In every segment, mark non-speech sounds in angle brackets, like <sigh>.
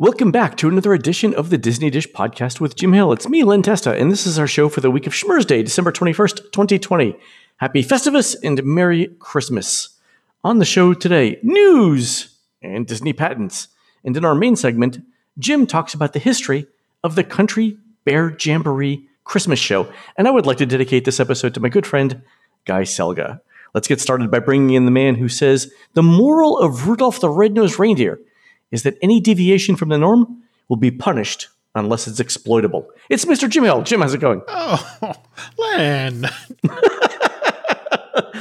Welcome back to another edition of the Disney Dish podcast with Jim Hill. It's me, Len Testa, and this is our show for the week of Schmurz Day, December 21st, 2020. Happy Festivus and Merry Christmas. On the show today, news and Disney patents. And in our main segment, Jim talks about the history of the Country Bear Jamboree Christmas show. And I would like to dedicate this episode to my good friend, Guy Selga. Let's get started by bringing in the man who says the moral of Rudolph the Red-Nosed Reindeer is that any deviation from the norm will be punished unless it's exploitable. It's Mr. Jim Hill. Jim, how's it going? Oh, <laughs> Len. A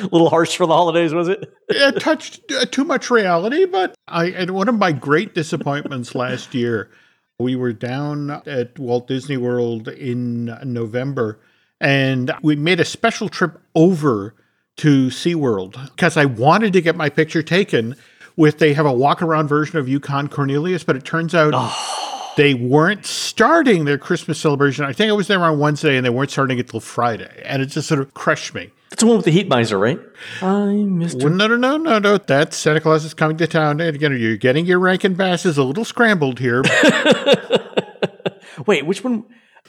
<laughs> little harsh for the holidays, was it? it touched uh, too much reality, but I and one of my great disappointments last year, we were down at Walt Disney World in November and we made a special trip over to SeaWorld because I wanted to get my picture taken with they have a walk around version of Yukon Cornelius, but it turns out they weren't starting their Christmas celebration. I think I was there on Wednesday and they weren't starting it till Friday. And it just sort of crushed me. That's the one with the heat miser, right? I'm Mr. Well, no, no, no, no, no. That's Santa Claus is coming to town. And again, you're getting your Rankin Basses a little scrambled here. <laughs> Wait, which one?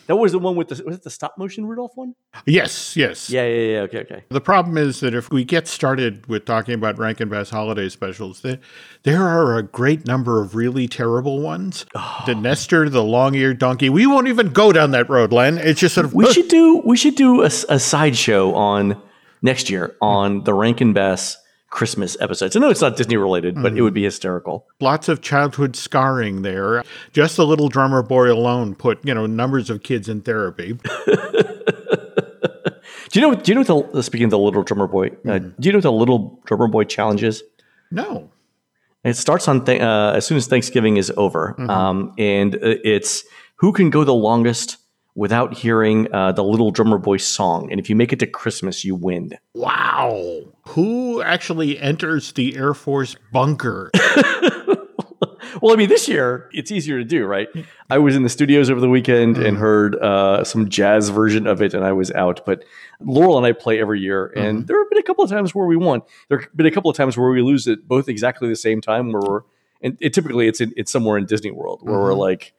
That was the one with the was it the stop motion Rudolph one? yes, yes. Yeah, yeah, yeah. Okay, okay. The problem is that if we get started with talking about Rankin Bass holiday specials, there, there are a great number of really terrible ones. <sighs> The Nestor, the long-eared donkey. We won't even go down that road, Len. It's just sort of We should do we should do a, a sideshow on next year on the Rankin Bass Christmas episodes. I know it's not Disney related, but it would be hysterical. lots of childhood scarring there. Just the little drummer boy alone put you know numbers of kids in therapy. <laughs> Do you know? Do you know what the speaking of the little drummer boy? Uh, do you know what the little drummer boy challenge is? No, It starts on th- uh, as soon as Thanksgiving is over, um, and uh, it's who can go the longest without hearing uh, the Little Drummer Boy song. And if you make it to Christmas, you win. wow. Who actually enters the Air Force bunker? <laughs> Well, I mean, this year it's easier to do, right? I was in the studios over the weekend and heard uh, some jazz version of it, and I was out. But Laurel and I play every year, and there have been a couple of times where we won. There have been a couple of times where we lose it both exactly the same time. Where we're and it, typically it's in, it's somewhere in Disney World where we're like,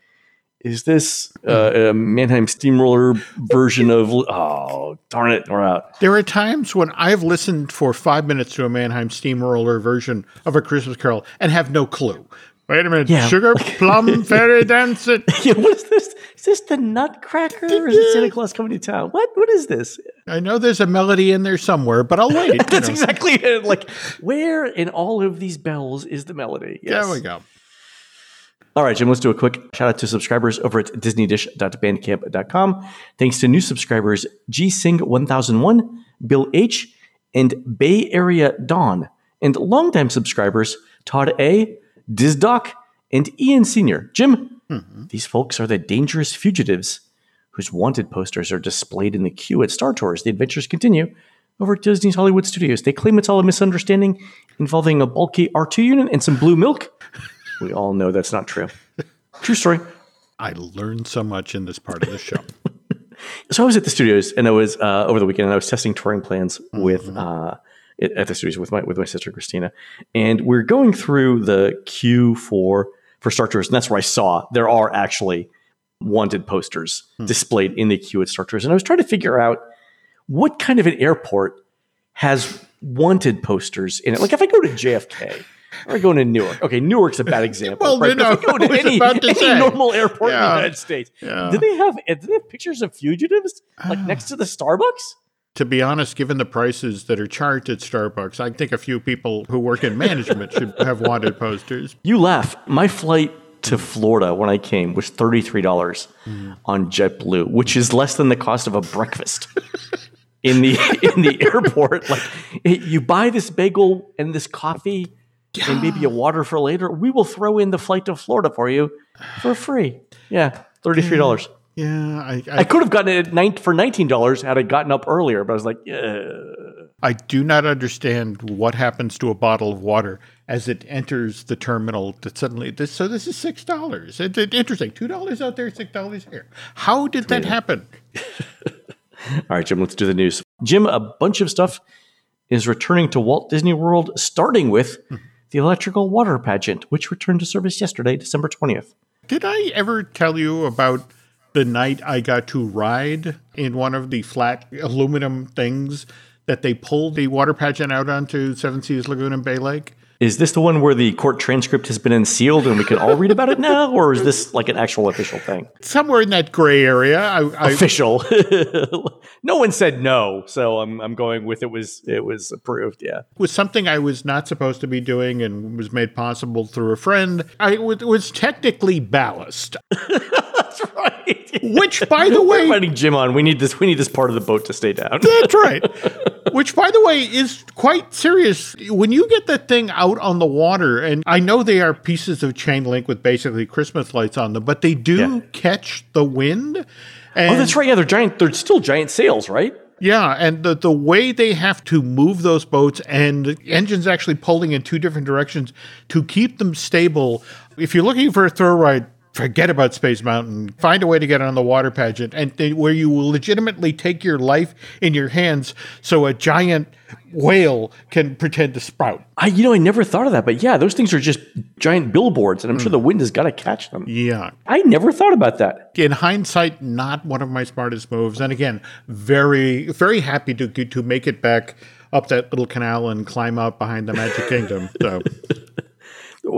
is this uh, a Mannheim Steamroller version of? Oh, darn it, we're out. There are times when I've listened for five minutes to a Mannheim Steamroller version of A Christmas Carol and have no clue. Wait a minute. Yeah, Sugar <laughs> plum fairy dance it. <laughs> Yeah, what is this? Is this the Nutcracker or is it Santa Claus coming to town? What what is this? I know there's a melody in there somewhere, but I'll wait. you <laughs> That's know. exactly it. Like, where in all of these bells is the melody? Yes. There we go. All right, Jim, let's do a quick shout out to subscribers over at disneydish.bandcamp.com. Thanks to new subscribers GSing1001, Bill H., and Bay Area Dawn, and longtime subscribers Todd A., Dizdoc, and Ian Sr. Jim, mm-hmm. these folks are the dangerous fugitives whose wanted posters are displayed in the queue at Star Tours. The adventures continue over at Disney's Hollywood Studios. They claim it's all a misunderstanding involving a bulky R2 unit and some blue milk. We all know that's not true. True story. I learned so much in this part of the show. <laughs> So I was at the studios and I was uh, over the weekend and I was testing touring plans with uh, at the studios with my with my sister Christina, and we're going through the queue for for Star Tours, and that's where I saw there are actually wanted posters displayed in the queue at Star Tours, and I was trying to figure out what kind of an airport has wanted posters in it. Like if I go to JFK. Or I go to Newark. Okay, Newark's a bad example. Well, right? no, But if I go to any, to any normal airport in the United States, Yeah. do they have do they have pictures of fugitives like next to the ah. Starbucks? to be honest, given the prices that are charged at Starbucks, I think a few people who work in management should have wanted posters. You laugh. My flight to Florida when I came was thirty three dollars mm-hmm. on JetBlue, which is less than the cost of a breakfast in the <laughs> in the airport. Like you buy this bagel and this coffee and maybe a water for later. We will throw in the flight to Florida for you for free. Yeah, thirty three dollars. Yeah, I, I I, could have gotten it at nine, for nineteen dollars had I gotten up earlier, but I was like, yeah. I do not understand what happens to a bottle of water as it enters the terminal. That suddenly, this so this is six dollars. It's interesting. Two dollars out there, six dollars here. How did that happen? <laughs> All right, Jim, let's do the news. Jim, a bunch of stuff is returning to Walt Disney World, starting with mm-hmm. The electrical water pageant, which returned to service yesterday, December 20th. Did I ever tell you about the night I got to ride in one of the flat aluminum things that they pulled the water pageant out onto Seven Seas Lagoon and Bay Lake? Is this the one where the court transcript has been unsealed and we can all read about it now, or is this like an actual official thing? Somewhere in that gray area. I, I, Official. <laughs> no one said no, so I'm I'm going with it was it was approved. Yeah. it was something I was not supposed to be doing and was made possible through a friend. I it was, was technically ballast, <laughs> That's right. <laughs> which, by the way, We're inviting Jim on. We need this. We need this part of the boat to stay down. That's <laughs> right. Which, by the way, is quite serious. When you get that thing out on the water, and I know they are pieces of chain link with basically Christmas lights on them, but they do Yeah. catch the wind. Oh, and Oh, that's right. Yeah, they're giant. They're still giant sails, right? Yeah, and the the way they have to move those boats and the engines actually pulling in two different directions to keep them stable. If you're looking for a throw ride, forget about Space Mountain. Find a way to get on the water pageant and they, where you will legitimately take your life in your hands so a giant whale can pretend to sprout. I, you know, I never thought of that, but yeah, those things are just giant billboards, and I'm sure the wind has got to catch them. Yeah. I never thought about that. In hindsight, not one of my smartest moves. And again, very, very happy to to make it back up that little canal and climb up behind the Magic Kingdom. So <laughs>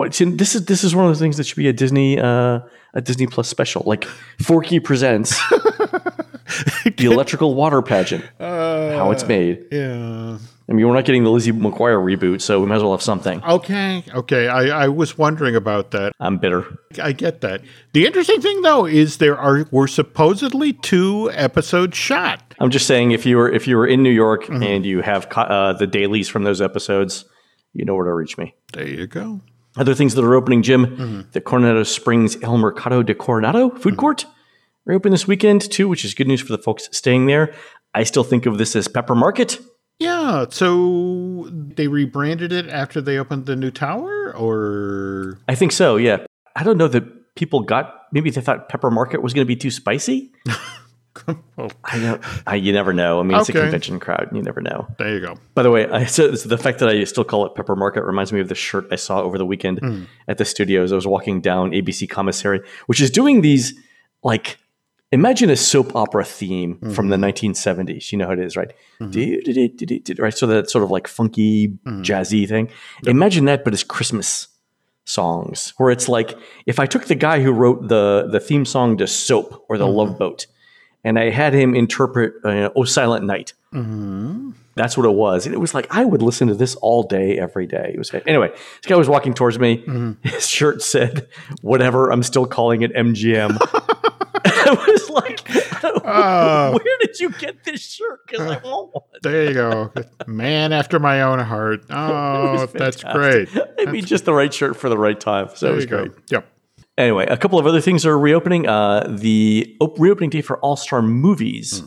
This is this is one of the things that should be a Disney uh, a Disney Plus special, like Forky presents <laughs> the electrical water pageant, how it's made. yeah. I mean, we're not getting the Lizzie McGuire reboot, so we might as well have something. Okay. Okay. I, I was wondering about that. I'm bitter. I get that. The interesting thing though is there are were supposedly two episodes shot. I'm just saying, if you were if you were in New York and you have uh, the dailies from those episodes, you know where to reach me. There you go. Other things that are opening, Jim, mm-hmm. the Coronado Springs El Mercado de Coronado food mm-hmm. court reopened this weekend too, which is good news for the folks staying there. I still think of this as Pepper Market. Yeah. So they rebranded it after they opened the new tower, or I think so. Yeah, I don't know that people got. Maybe they thought Pepper Market was going to be too spicy. <laughs> well, I <laughs> don't. I, you never know. I mean, it's a convention crowd. You never know. there you go. By the way, I, so, so the fact that I still call it Pepper Market reminds me of the shirt I saw over the weekend hmm. at the studios. I was walking down ABC Commissary, which is doing these like imagine a soap opera theme hmm. from the 1970s. You know how it is, right? Hmm. Do-do-do-do-do-do, Right. So that sort of like funky, jazzy thing. Imagine that, but as Christmas songs, where it's like if I took the guy who wrote the the theme song to Soap or the Love Boat, and I had him interpret uh, "Oh Silent Night." That's what it was. And it was like, I would listen to this all day, every day. It was anyway, this guy was walking towards me. His shirt said, whatever, I'm still calling it MGM. <laughs> I was like, <laughs> where did you get this shirt? Because I want one. There you go. Man after my own heart. <laughs> Oh, that's great. I mean, just the right shirt for the right time. So it was you go. great. Yep. Anyway, a couple of other things are reopening. Uh, the op- reopening date for All Star Movies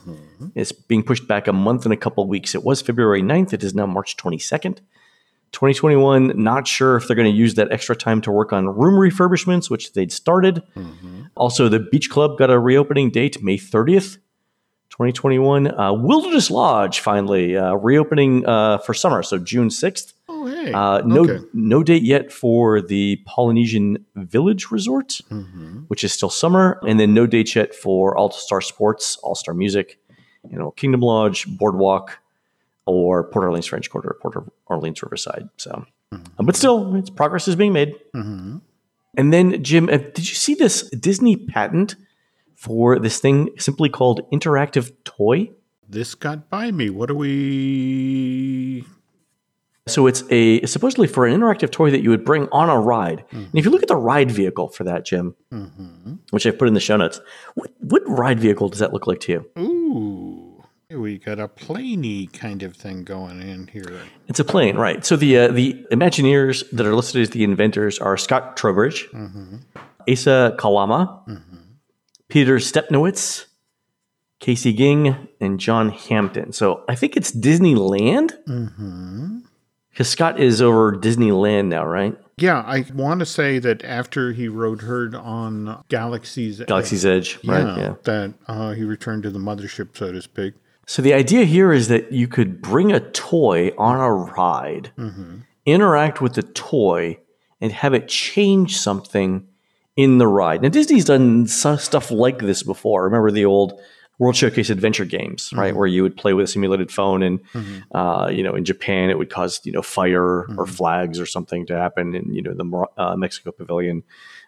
is being pushed back a month and a couple of weeks. It was February 9th. It is now March 22nd. 2021, not sure if they're going to use that extra time to work on room refurbishments, which they'd started. Also, the Beach Club got a reopening date, May 30th, 2021. Uh, Wilderness Lodge finally uh, reopening uh, for summer, so June 6th. Hey. Uh, no, Okay. no date yet for the Polynesian Village Resort, which is still summer, and then no date yet for All Star Sports, All Star Music, you know, Kingdom Lodge, Boardwalk, or Port Orleans French Quarter, Port Orleans Riverside. So, uh, but still, it's progress is being made. And then, Jim, uh, did you see this Disney patent for this thing simply called interactive toy? This got by me. What do we. So it's a supposedly for an interactive toy that you would bring on a ride. Mm-hmm. And if you look at the ride vehicle for that, Jim, mm-hmm. which I've put in the show notes, what, what ride vehicle does that look like to you? Ooh. We got a planey kind of thing going in here. It's a plane, right? So the uh, the Imagineers that are listed as the inventors are Scott Trowbridge, mm-hmm. Asa Kalama, Peter Stepnowitz, Casey Ging, and John Hampton. So I think it's Disneyland because Scott is over Disneyland now, right? Yeah, I want to say that after he rode herd on Galaxy's Galaxy's Edge, right? yeah, Yeah. that uh, he returned to the mothership, so to speak. So the idea here is that you could bring a toy on a ride, interact with the toy, and have it change something in the ride. Now Disney's done stuff like this before. Remember the old World Showcase Adventure games, right, mm-hmm. where you would play with a simulated phone, and mm-hmm. uh, you know in Japan it would cause you know fire or mm-hmm. flags or something to happen, and you know the uh, Mexico Pavilion,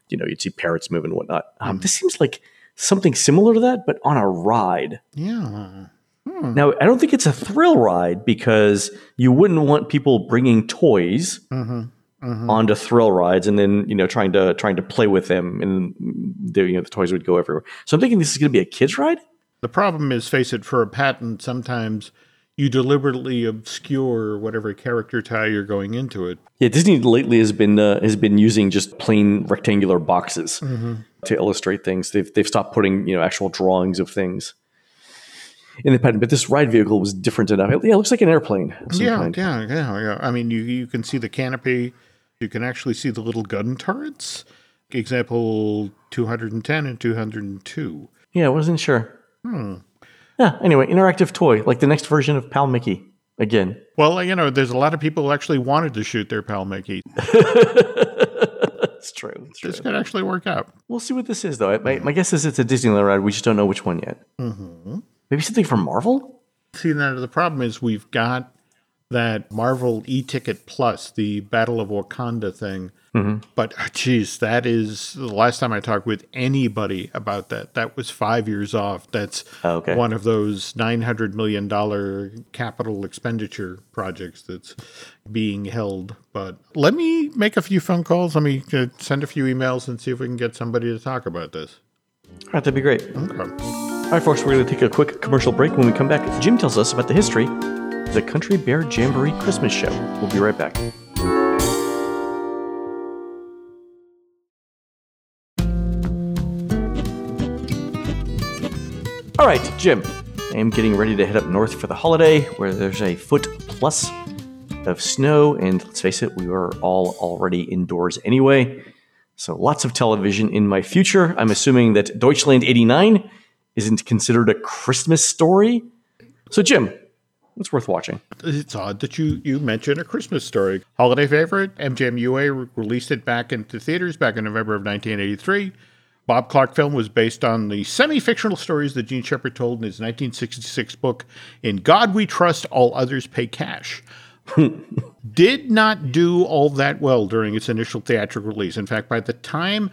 you know you'd see parrots move and whatnot. Um, This seems like something similar to that, but on a ride. Yeah. Hmm. Now, I don't think it's a thrill ride because you wouldn't want people bringing toys onto thrill rides and then you know trying to trying to play with them, and the, you know the toys would go everywhere. So I'm thinking this is going to be a kids ride. The problem is, face it, for a patent, sometimes you deliberately obscure whatever character tie you're going into it. Yeah, Disney lately has been uh, has been using just plain rectangular boxes to illustrate things. They've they've stopped putting you know actual drawings of things in the patent. But this ride vehicle was different enough. Yeah, it looks like an airplane. Yeah, kind. yeah, yeah, yeah. I mean, you you can see the canopy. You can actually see the little gun turrets. Example 210 and 202. Yeah, I wasn't sure. Yeah. Anyway, interactive toy, like the next version of Pal Mickey. Again, Well, you know, there's a lot of people who actually wanted to shoot their pal Mickey. <laughs> that's true. True. This could actually work out. We'll see what this is, though. My, my guess is it's a Disneyland ride. We just don't know which one yet. Mm-hmm. Maybe something from Marvel. See, now the problem is we've got that Marvel e-ticket plus the Battle of Wakanda thing. But ah, geez, that is the last time I talked with anybody about that. That was five years off. That's Oh, okay. one of those nine hundred million dollar capital expenditure projects that's being held. But let me make a few phone calls. Let me uh, send a few emails and see if we can get somebody to talk about this. All right, that'd be great. Okay. All right, folks, we're going to take a quick commercial break. When we come back, Jim tells us about the history the Country Bear Jamboree Christmas Show. We'll be right back. All right, Jim. I am getting ready to head up north for the holiday where there's a foot plus of snow, and let's face it, we are all already indoors anyway. So lots of television in my future. I'm assuming that Deutschland 89 isn't considered a Christmas story. So, Jim, what's worth watching? It's odd that you you mention a Christmas story. Holiday favorite, MGM UA re- released it back into theaters back in November of 1983. Bob Clark film was based on the semi-fictional stories that Jean Shepherd told in his 1966 book In God We Trust, All Others Pay Cash. <laughs> Did not do all that well during its initial theatrical release. In fact, by the time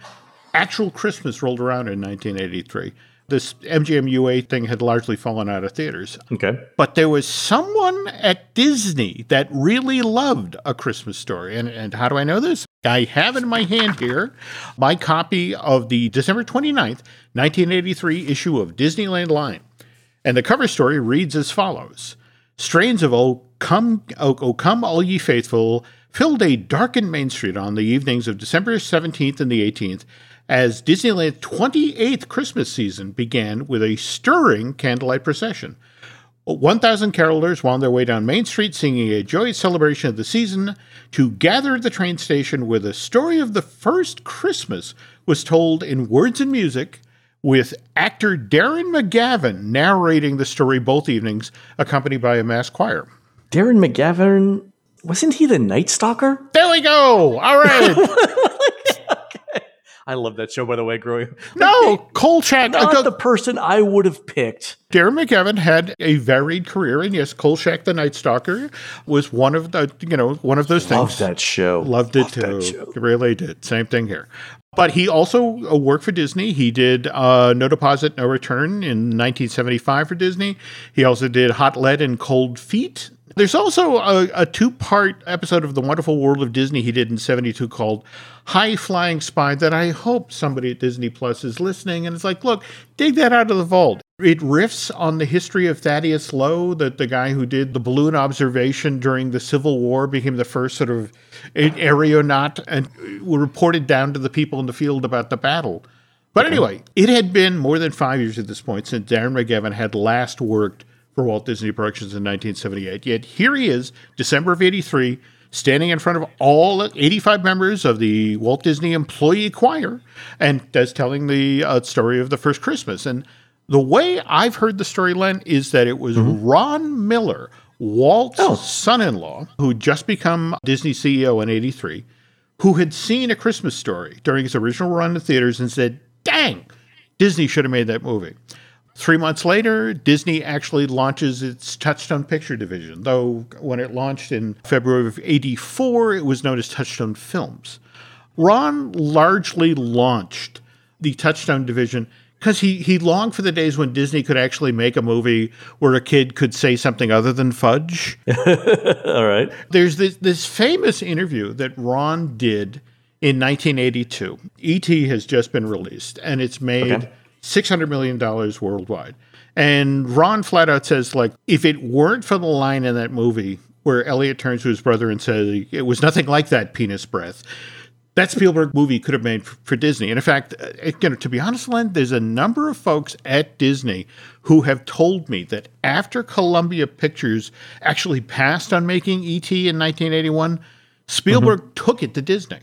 actual Christmas rolled around in 1983, this MGM UA thing had largely fallen out of theaters. Okay. But there was someone at Disney that really loved A Christmas Story. And, and how do I know this? I have in my hand here my copy of the December 29th, 1983 issue of Disneyland Line. And the cover story reads as follows Strains of O Come, o, o Come All Ye Faithful filled a darkened Main Street on the evenings of December 17th and the 18th as Disneyland's 28th Christmas season began with a stirring candlelight procession. 1,000 carolers wound their way down Main Street singing a joyous celebration of the season to gather at the train station where the story of the first Christmas was told in words and music, with actor Darren McGavin narrating the story both evenings, accompanied by a mass choir. Darren McGavin, wasn't he the Night Stalker? There we go. All right. <laughs> I love that show, by the way, growing up. no, Kolchak. Not the person I would have picked. Darren McGavin had a varied career, and yes, Kolchak the Night Stalker was one of the you know one of those things. Love that show. Loved it Love that too. show. Really did. Same thing here. But he also uh, worked for Disney. He did uh, No Deposit, No Return in 1975 for Disney. He also did Hot Lead and Cold Feet. There's also a, a two part episode of The Wonderful World of Disney he did in 72 called High Flying Spy that I hope somebody at Disney Plus is listening and it's like, look, dig that out of the vault. It riffs on the history of Thaddeus Lowe, the, the guy who did the balloon observation during the Civil War, became the first sort of aeronaut and reported down to the people in the field about the battle. But anyway, it had been more than five years at this point since Darren McGavin had last worked for Walt Disney Productions in 1978. Yet here he is, December of 83, standing in front of all 85 members of the Walt Disney Employee Choir and that's telling the uh, story of the first Christmas. And the way I've heard the story, Len, is that it was Ron Miller, Walt's son in law, who had just become Disney CEO in 83, who had seen A Christmas Story during its original run in theaters and said, dang, Disney should have made that movie. Three months later, Disney actually launches its Touchstone Picture division, though when it launched in February of 84, it was known as Touchstone Films. Ron largely launched the Touchstone division because he, he longed for the days when Disney could actually make a movie where a kid could say something other than fudge. <laughs> All right. There's this, this famous interview that Ron did in 1982. E.T. has just been released and it's made Okay. $600 million worldwide. And Ron flat out says, like, if it weren't for the line in that movie where Elliot turns to his brother and says, it was nothing like that penis breath, that Spielberg movie could have made for, for Disney. And in fact, uh, you know, to be honest, Len, there's a number of folks at Disney who have told me that after Columbia Pictures actually passed on making ET in 1981, Spielberg took it to Disney.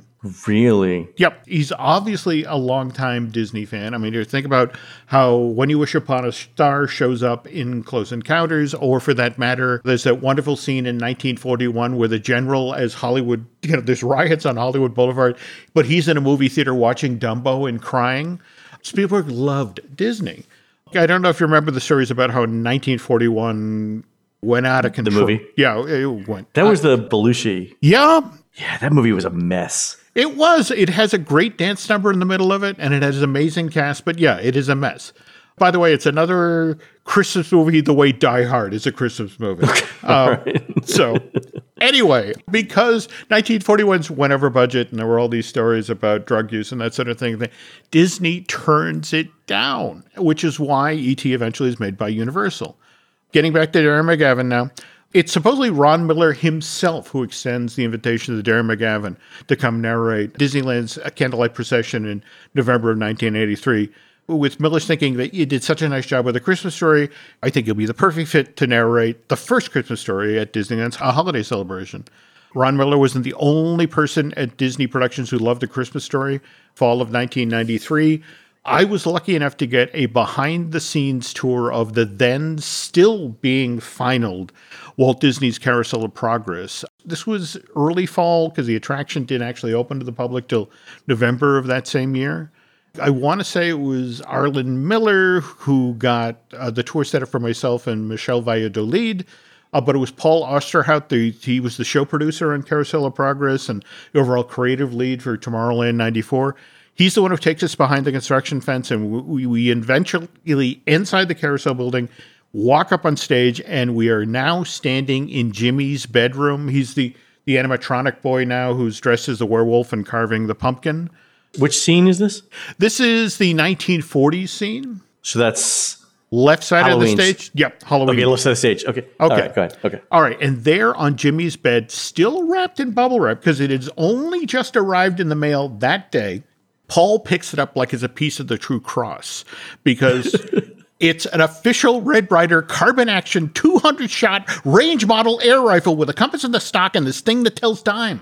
Really? Yep, he's obviously a longtime Disney fan. I mean, you think about how When You Wish Upon a Star shows up in Close Encounters, or for that matter, there's that wonderful scene in 1941 where the general, as Hollywood, you know, there's riots on Hollywood Boulevard, but he's in a movie theater watching Dumbo and crying. Spielberg loved Disney. I don't know if you remember the stories about how 1941 went out of control. The movie? Yeah, it went. That was the Belushi. Yeah, Yeah, that movie was a mess. It was. It has a great dance number in the middle of it, and it has an amazing cast. But yeah, it is a mess. By the way, it's another Christmas movie the way Die Hard is a Christmas movie. Um, <laughs> so, anyway, because 1941's went over budget, and there were all these stories about drug use and that sort of thing, Disney turns it down, which is why ET eventually is made by Universal. Getting back to Darren McGavin now. It's supposedly Ron Miller himself who extends the invitation to Darren McGavin to come narrate Disneyland's Candlelight Procession in November of 1983. With Miller's thinking that you did such a nice job with the Christmas story, I think you'll be the perfect fit to narrate the first Christmas story at Disneyland's holiday celebration. Ron Miller wasn't the only person at Disney Productions who loved the Christmas story. Fall of 1993. I was lucky enough to get a behind the scenes tour of the then still being finaled Walt Disney's Carousel of Progress. This was early fall because the attraction didn't actually open to the public till November of that same year. I want to say it was Arlen Miller who got uh, the tour set up for myself and Michelle Valladolid. Uh, but it was Paul Osterhout. The, he was the show producer on Carousel of Progress and the overall creative lead for Tomorrowland 94. He's the one who takes us behind the construction fence, and we, we eventually, inside the carousel building, walk up on stage, and we are now standing in Jimmy's bedroom. He's the, the animatronic boy now who's dressed as the werewolf and carving the pumpkin. Which scene is this? This is the 1940s scene. So that's Left side Halloween's- of the stage. Yep, Halloween. okay. Let's set the stage. Okay. All right, go ahead. Okay. All right, and there on Jimmy's bed, still wrapped in bubble wrap because it has only just arrived in the mail that day. Paul picks it up like it's a piece of the True Cross because <laughs> it's an official Red Ryder carbine action 200 shot range model air rifle with a compass in the stock and this thing that tells time.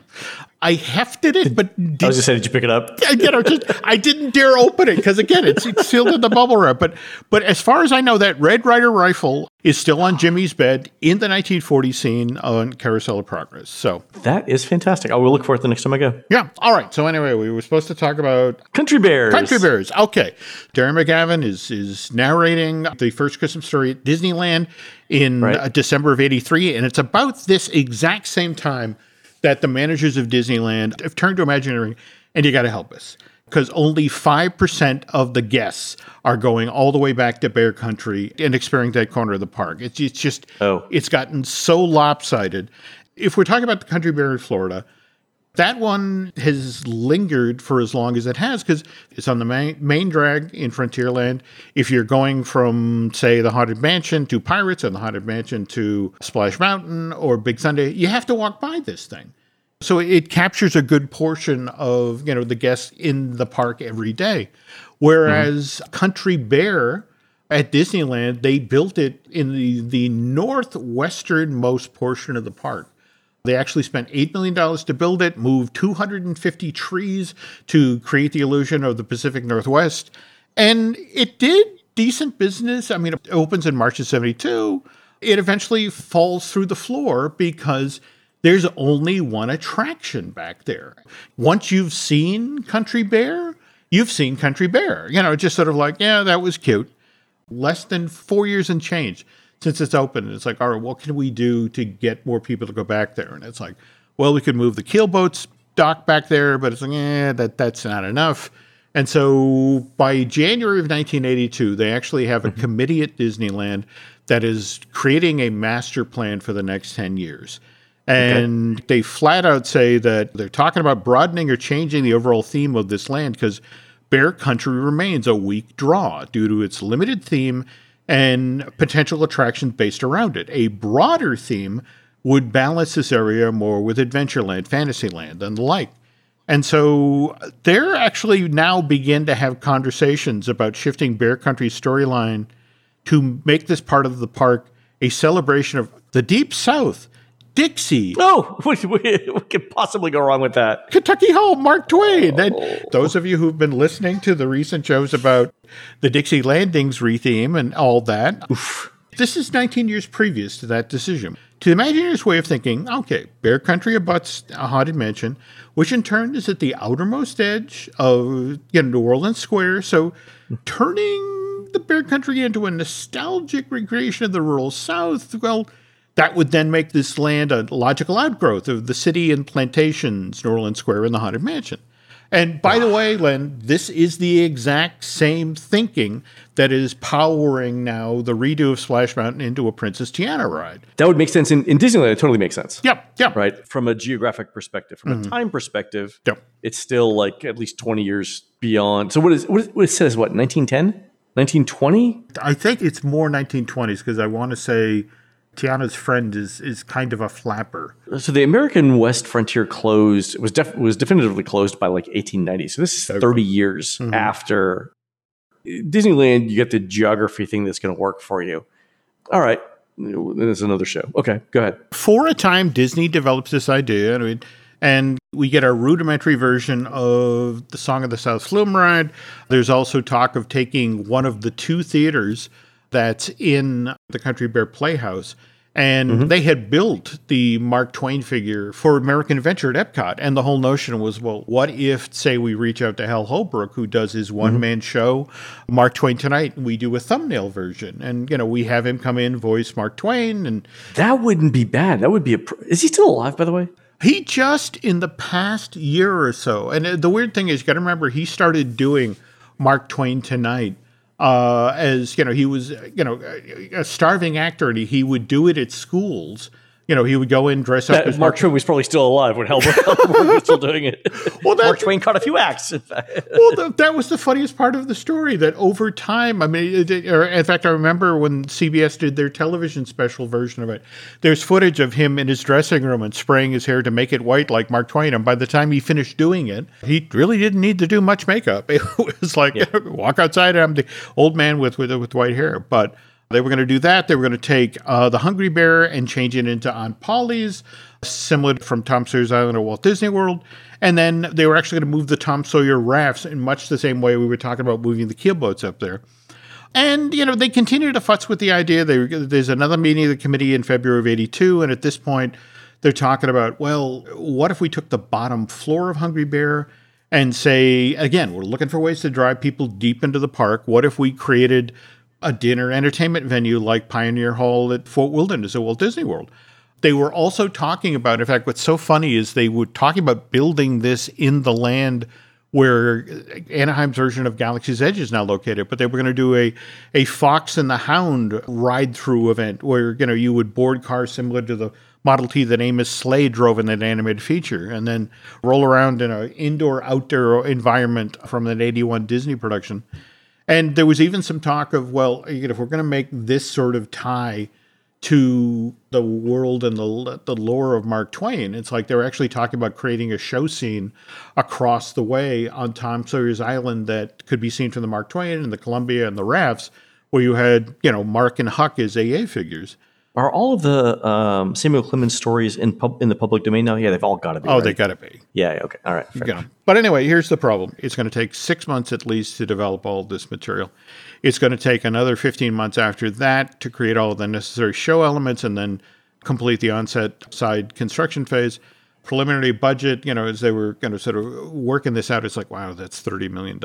I hefted it, but I did, was just saying, did you pick it up? <laughs> you know, just I didn't dare open it because again, it's, it's sealed in the bubble wrap. But but as far as I know, that Red Ryder rifle is still on Jimmy's bed in the 1940 scene on Carousel of Progress. So That is fantastic. I will look for it the next time I go. yeah, all right. So anyway, we were supposed to talk about Country Bears. Country Bears. Okay, Darren McGavin is is narrating the first Christmas story at Disneyland in Right. uh, December of '83, and it's about this exact same time that the managers of Disneyland have turned to Imagineering, and you got to help us because only five percent of the guests are going all the way back to Bear Country and experiencing that corner of the park. It's it's just Oh. it's gotten so lopsided. If we're talking about the Country Bear in Florida, that one has lingered for as long as it has because it's on the main, main drag in Frontierland. If you're going from, say, the Haunted Mansion to Pirates and the Haunted Mansion to Splash Mountain or Big Thunder, you have to walk by this thing. So it captures a good portion of you know the guests in the park every day, whereas mm-hmm. Country Bear at Disneyland they built it in the the northwesternmost portion of the park. They actually spent $8 million to build it, moved 250 trees to create the illusion of the Pacific Northwest. And it did decent business. I mean, it opens in March of 72. It eventually falls through the floor because there's only one attraction back there. Once you've seen Country Bear, you've seen Country Bear. You know, just sort of like, yeah, that was cute. Less than four years and change since it's open. It's like, all right, what can we do to get more people to go back there? And it's like, well, we could move the keelboats dock back there, but it's like, eh, that, that's not enough. And so by January of 1982, they actually have a committee at Disneyland that is creating a master plan for the next 10 years. And okay. they flat out say that they're talking about broadening or changing the overall theme of this land because Bear Country remains a weak draw due to its limited theme and potential attractions based around it. A broader theme would balance this area more with Adventureland, Fantasyland, and the like. And so they're actually now begin to have conversations about shifting Bear Country's storyline to make this part of the park a celebration of the Deep South Dixie. Oh, what, what, what, could possibly go wrong with that? Kentucky Home, Mark Twain. Oh. And those of you who've been listening to the recent shows about the Dixie Landings retheme and all that, Oof. this is 19 years previous to that decision. To the Imagineers' way of thinking, okay, Bear Country abuts a haunted mansion, which in turn is at the outermost edge of you know, New Orleans Square. So turning the Bear Country into a nostalgic recreation of the rural South, well, that would then make this land a logical outgrowth of the city and plantations, New Orleans Square, and the Haunted Mansion. And by the way, Len, this is the exact same thinking that is powering now the redo of Splash Mountain into a Princess Tiana ride. That would make sense in, in Disneyland. It totally makes sense. Yep. Yep. Right. From a geographic perspective, from mm-hmm. a time perspective, yep. it's still like at least 20 years beyond. So what is what, is, what it says? What 1910, 1920? I think it's more 1920s because I want to say Tiana's friend is is kind of a flapper. So the American West frontier closed was def, was definitively closed by like 1890. So this is 30 years mm-hmm. after Disneyland. You get the geography thing that's going to work for you. All right, there's another show. Okay, go ahead. For a time, Disney develops this idea. I mean, and we get a rudimentary version of the Song of the South Flume ride. There's also talk of taking one of the two theaters that's in the Country Bear Playhouse. And mm-hmm. they had built the Mark Twain figure for American Adventure at Epcot. And the whole notion was, well, what if, say, we reach out to Hal Holbrook, who does his one man mm-hmm. show, Mark Twain Tonight, and we do a thumbnail version. And, you know, we have him come in, voice Mark Twain. And that wouldn't be bad. That would be a. Pr- Is he still alive, by the way? He just in the past year or so. And uh, the weird thing is, you got to remember, he started doing Mark Twain Tonight uh, as you know, he was you know a starving actor, and he, he would do it at schools you know, he would go in, dress up. That, Mark, Twain was probably still alive when Hal <laughs> was still doing it. Well, Mark Twain caught a few acts. In fact. well, the, that was the funniest part of the story. That over time, I mean, it, or in fact, I remember when CBS did their television special version of it. There's footage of him in his dressing room and spraying his hair to make it white like Mark Twain. And by the time he finished doing it, he really didn't need to do much makeup. <laughs> It was like yeah. walk outside, and I'm the old man with with with white hair, but. They were going to do that. They were going to take uh, the Hungry Bear and change it into Aunt Polly's, similar from Tom Sawyer's Island or Walt Disney World. And then they were actually going to move the Tom Sawyer rafts in much the same way we were talking about moving the keelboats up there. And, you know, they continue to futz with the idea. They, there's another meeting of the committee in February of 82. And at this point, they're talking about, well, what if we took the bottom floor of Hungry Bear and say, again, we're looking for ways to drive people deep into the park. What if we created a dinner entertainment venue like Pioneer Hall at Fort Wilderness at Walt Disney World. They were also talking about, in fact, what's so funny is they were talking about building this in the land where Anaheim's version of Galaxy's Edge is now located, but they were going to do a a Fox and the Hound ride through event where you know you would board cars similar to the Model T that Amos Slade drove in that animated feature, and then roll around in an indoor outdoor environment from an '81 Disney production. And there was even some talk of, well, if we're going to make this sort of tie to the world and the the lore of Mark Twain, it's like they're actually talking about creating a show scene across the way on Tom Sawyer's Island that could be seen from the Mark Twain and the Columbia and the Rafts, where you had you know Mark and Huck as AA figures. Are all of the um, Samuel Clemens stories in pub- in the public domain now? Yeah, they've all got to be. Oh, right? they got to be. Yeah. Okay. All right. Yeah. But anyway, here's the problem. It's going to take six months at least to develop all this material. It's going to take another 15 months after that to create all the necessary show elements, and then complete the onset side construction phase. Preliminary budget, you know, as they were going to sort of working this out, it's like, wow, that's $30 million.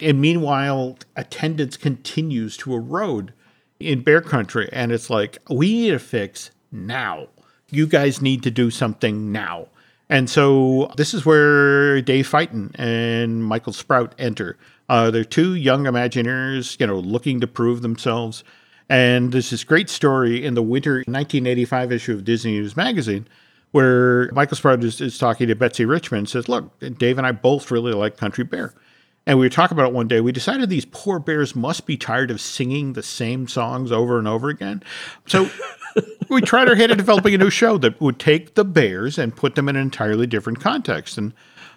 And meanwhile, attendance continues to erode in Bear Country. And it's like, we need a fix now. You guys need to do something now. And so this is where Dave Feighton and Michael Sprout enter. Uh, they're two young Imagineers, you know, looking to prove themselves. And there's this great story in the winter 1985 issue of Disney News Magazine where Michael Sprout is, is talking to Betsy Richmond says, Look, Dave and I both really like Country Bear. And we were talking about it one day. We decided these poor bears must be tired of singing the same songs over and over again. So <laughs> we tried our hand at developing a new show that would take the bears and put them in an entirely different context. And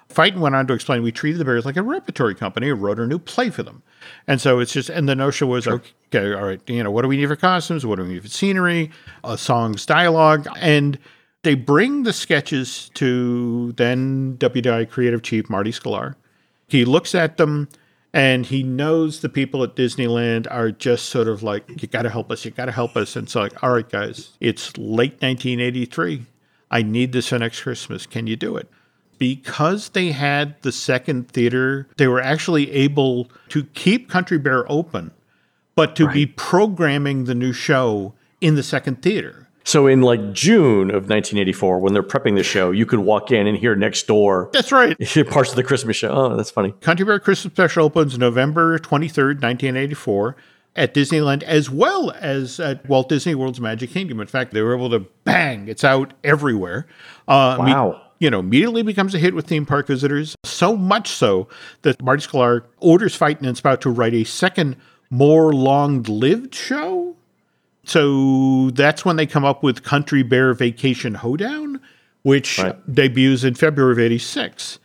Feighton went on to explain we treated the Bears like a repertory company and wrote a new play for them. And so it's just, and the notion was, sure. okay, all right, you know, what do we need for costumes? What do we need for scenery? A song's dialogue. And they bring the sketches to then WDI creative chief Marty Sklar. He looks at them and he knows the people at Disneyland are just sort of like, you got to help us, you got to help us. And so, like, all right, guys, it's late 1983. I need this for next Christmas. Can you do it? because they had the second theater, they were actually able to keep Country Bear open, but to right. be programming the new show in the second theater. So in like June of 1984, when they're prepping the show, you could walk in and hear next door. That's right. <laughs> Parts of the Christmas show. Oh, that's funny. Country Bear Christmas Special opens November 23rd, 1984 at Disneyland as well as at Walt Disney World's Magic Kingdom. In fact, they were able to bang, it's out everywhere. Uh, wow you know, immediately becomes a hit with theme park visitors. So much so that Marty Sklar orders Feighton and Sprout to write a second, more long lived show. So that's when they come up with Country Bear Vacation Hoedown, which right. debuts in February of 86.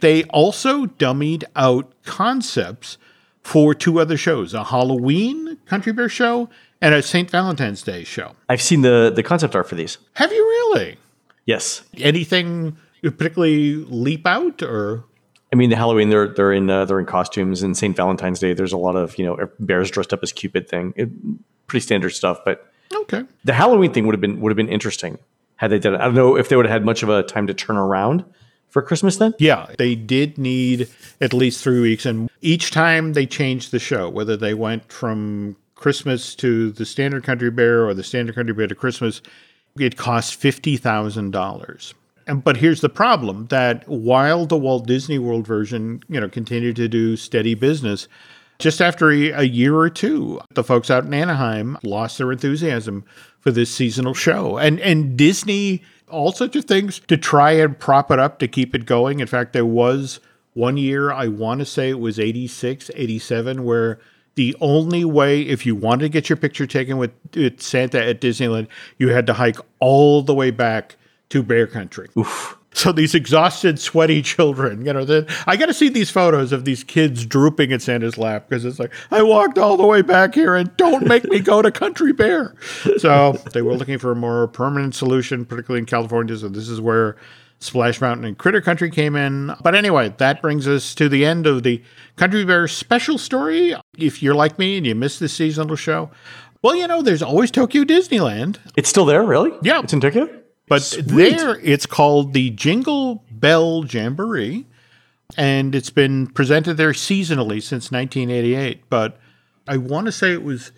They also dummied out concepts for two other shows a Halloween Country Bear show and a St. Valentine's Day show. I've seen the, the concept art for these. Have you really? Yes. Anything particularly leap out, or? I mean, the Halloween they're they're in uh, they're in costumes, and St. Valentine's Day there's a lot of you know bears dressed up as Cupid thing. It, pretty standard stuff, but okay. The Halloween thing would have been would have been interesting had they done it. I don't know if they would have had much of a time to turn around for Christmas then? Yeah, they did need at least three weeks. And each time they changed the show, whether they went from Christmas to the Standard Country Bear or the Standard Country Bear to Christmas, it cost $50,000. And, but here's the problem that while the Walt Disney World version, you know, continued to do steady business, just after a, year or two, the folks out in Anaheim lost their enthusiasm for this seasonal show. And and Disney, all sorts of things to try and prop it up to keep it going. In fact, there was one year, I want to say it was 86, 87, where the only way, if you wanted to get your picture taken with, with Santa at Disneyland, you had to hike all the way back to Bear Country. Oof. So these exhausted, sweaty <laughs> children, you know, the, I got to see these photos of these kids drooping in Santa's lap because it's like I walked all the way back here and don't make me go to Country Bear. <laughs> So they were looking for a more permanent solution, particularly in California. So this is where Splash Mountain and Critter Country came in. But anyway, that brings us to the end of the Country Bear special story. If you're like me and you missed this seasonal show, well, you know, there's always Tokyo Disneyland. It's still there, really? Yeah. It's in Tokyo? But Sweet. there it's called the Jingle Bell Jamboree. And it's been presented there seasonally since 1988. But I want to say it was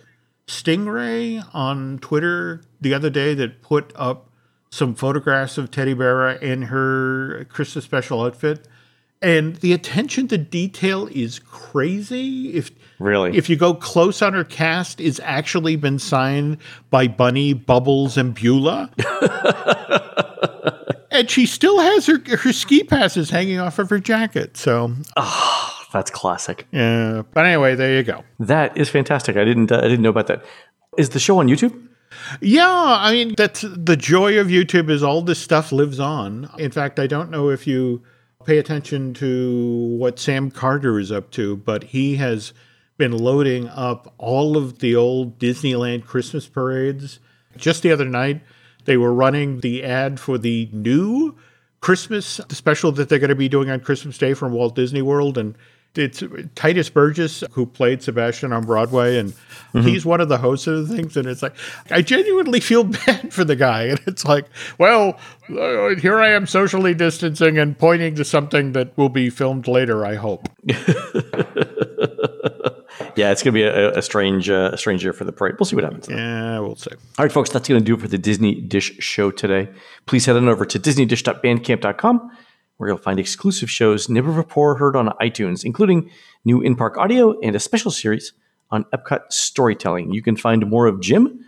Stingray on Twitter the other day that put up some photographs of Teddi Barra in her Christmas special outfit. And the attention to detail is crazy. If really, if you go close on her cast, it's actually been signed by Bunny, Bubbles, and Beulah. <laughs> and she still has her her ski passes hanging off of her jacket. So, oh, that's classic. Yeah, but anyway, there you go. That is fantastic. I didn't uh, I didn't know about that. Is the show on YouTube? Yeah, I mean that's the joy of YouTube is all this stuff lives on. In fact, I don't know if you pay attention to what Sam Carter is up to, but he has been loading up all of the old Disneyland Christmas parades. Just the other night, they were running the ad for the new Christmas special that they're going to be doing on Christmas Day from Walt Disney World and it's Tituss Burgess who played Sebastian on Broadway, and mm-hmm. he's one of the hosts of the things. And it's like I genuinely feel <laughs> bad for the guy, and it's like, well, uh, here I am socially distancing and pointing to something that will be filmed later. I hope. <laughs> yeah, it's going to be a, a strange, uh, a strange year for the parade. We'll see what happens. Yeah, we'll see. All right, folks, that's going to do it for the Disney Dish show today. Please head on over to disneydish.bandcamp.com where you'll find exclusive shows never before heard on iTunes, including new in park audio and a special series on Epcot storytelling. You can find more of Jim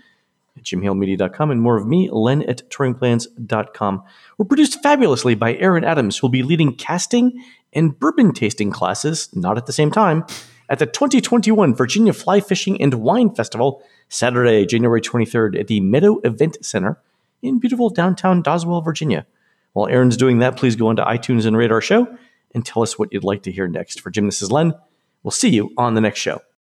at jimhillmedia.com and more of me, Len at touringplans.com. We're produced fabulously by Aaron Adams, who'll be leading casting and bourbon tasting classes, not at the same time, at the 2021 Virginia Fly Fishing and Wine Festival, Saturday, January 23rd at the Meadow Event Center in beautiful downtown Doswell, Virginia. While Aaron's doing that, please go onto iTunes and rate our show and tell us what you'd like to hear next. For Jim, this is Len. We'll see you on the next show.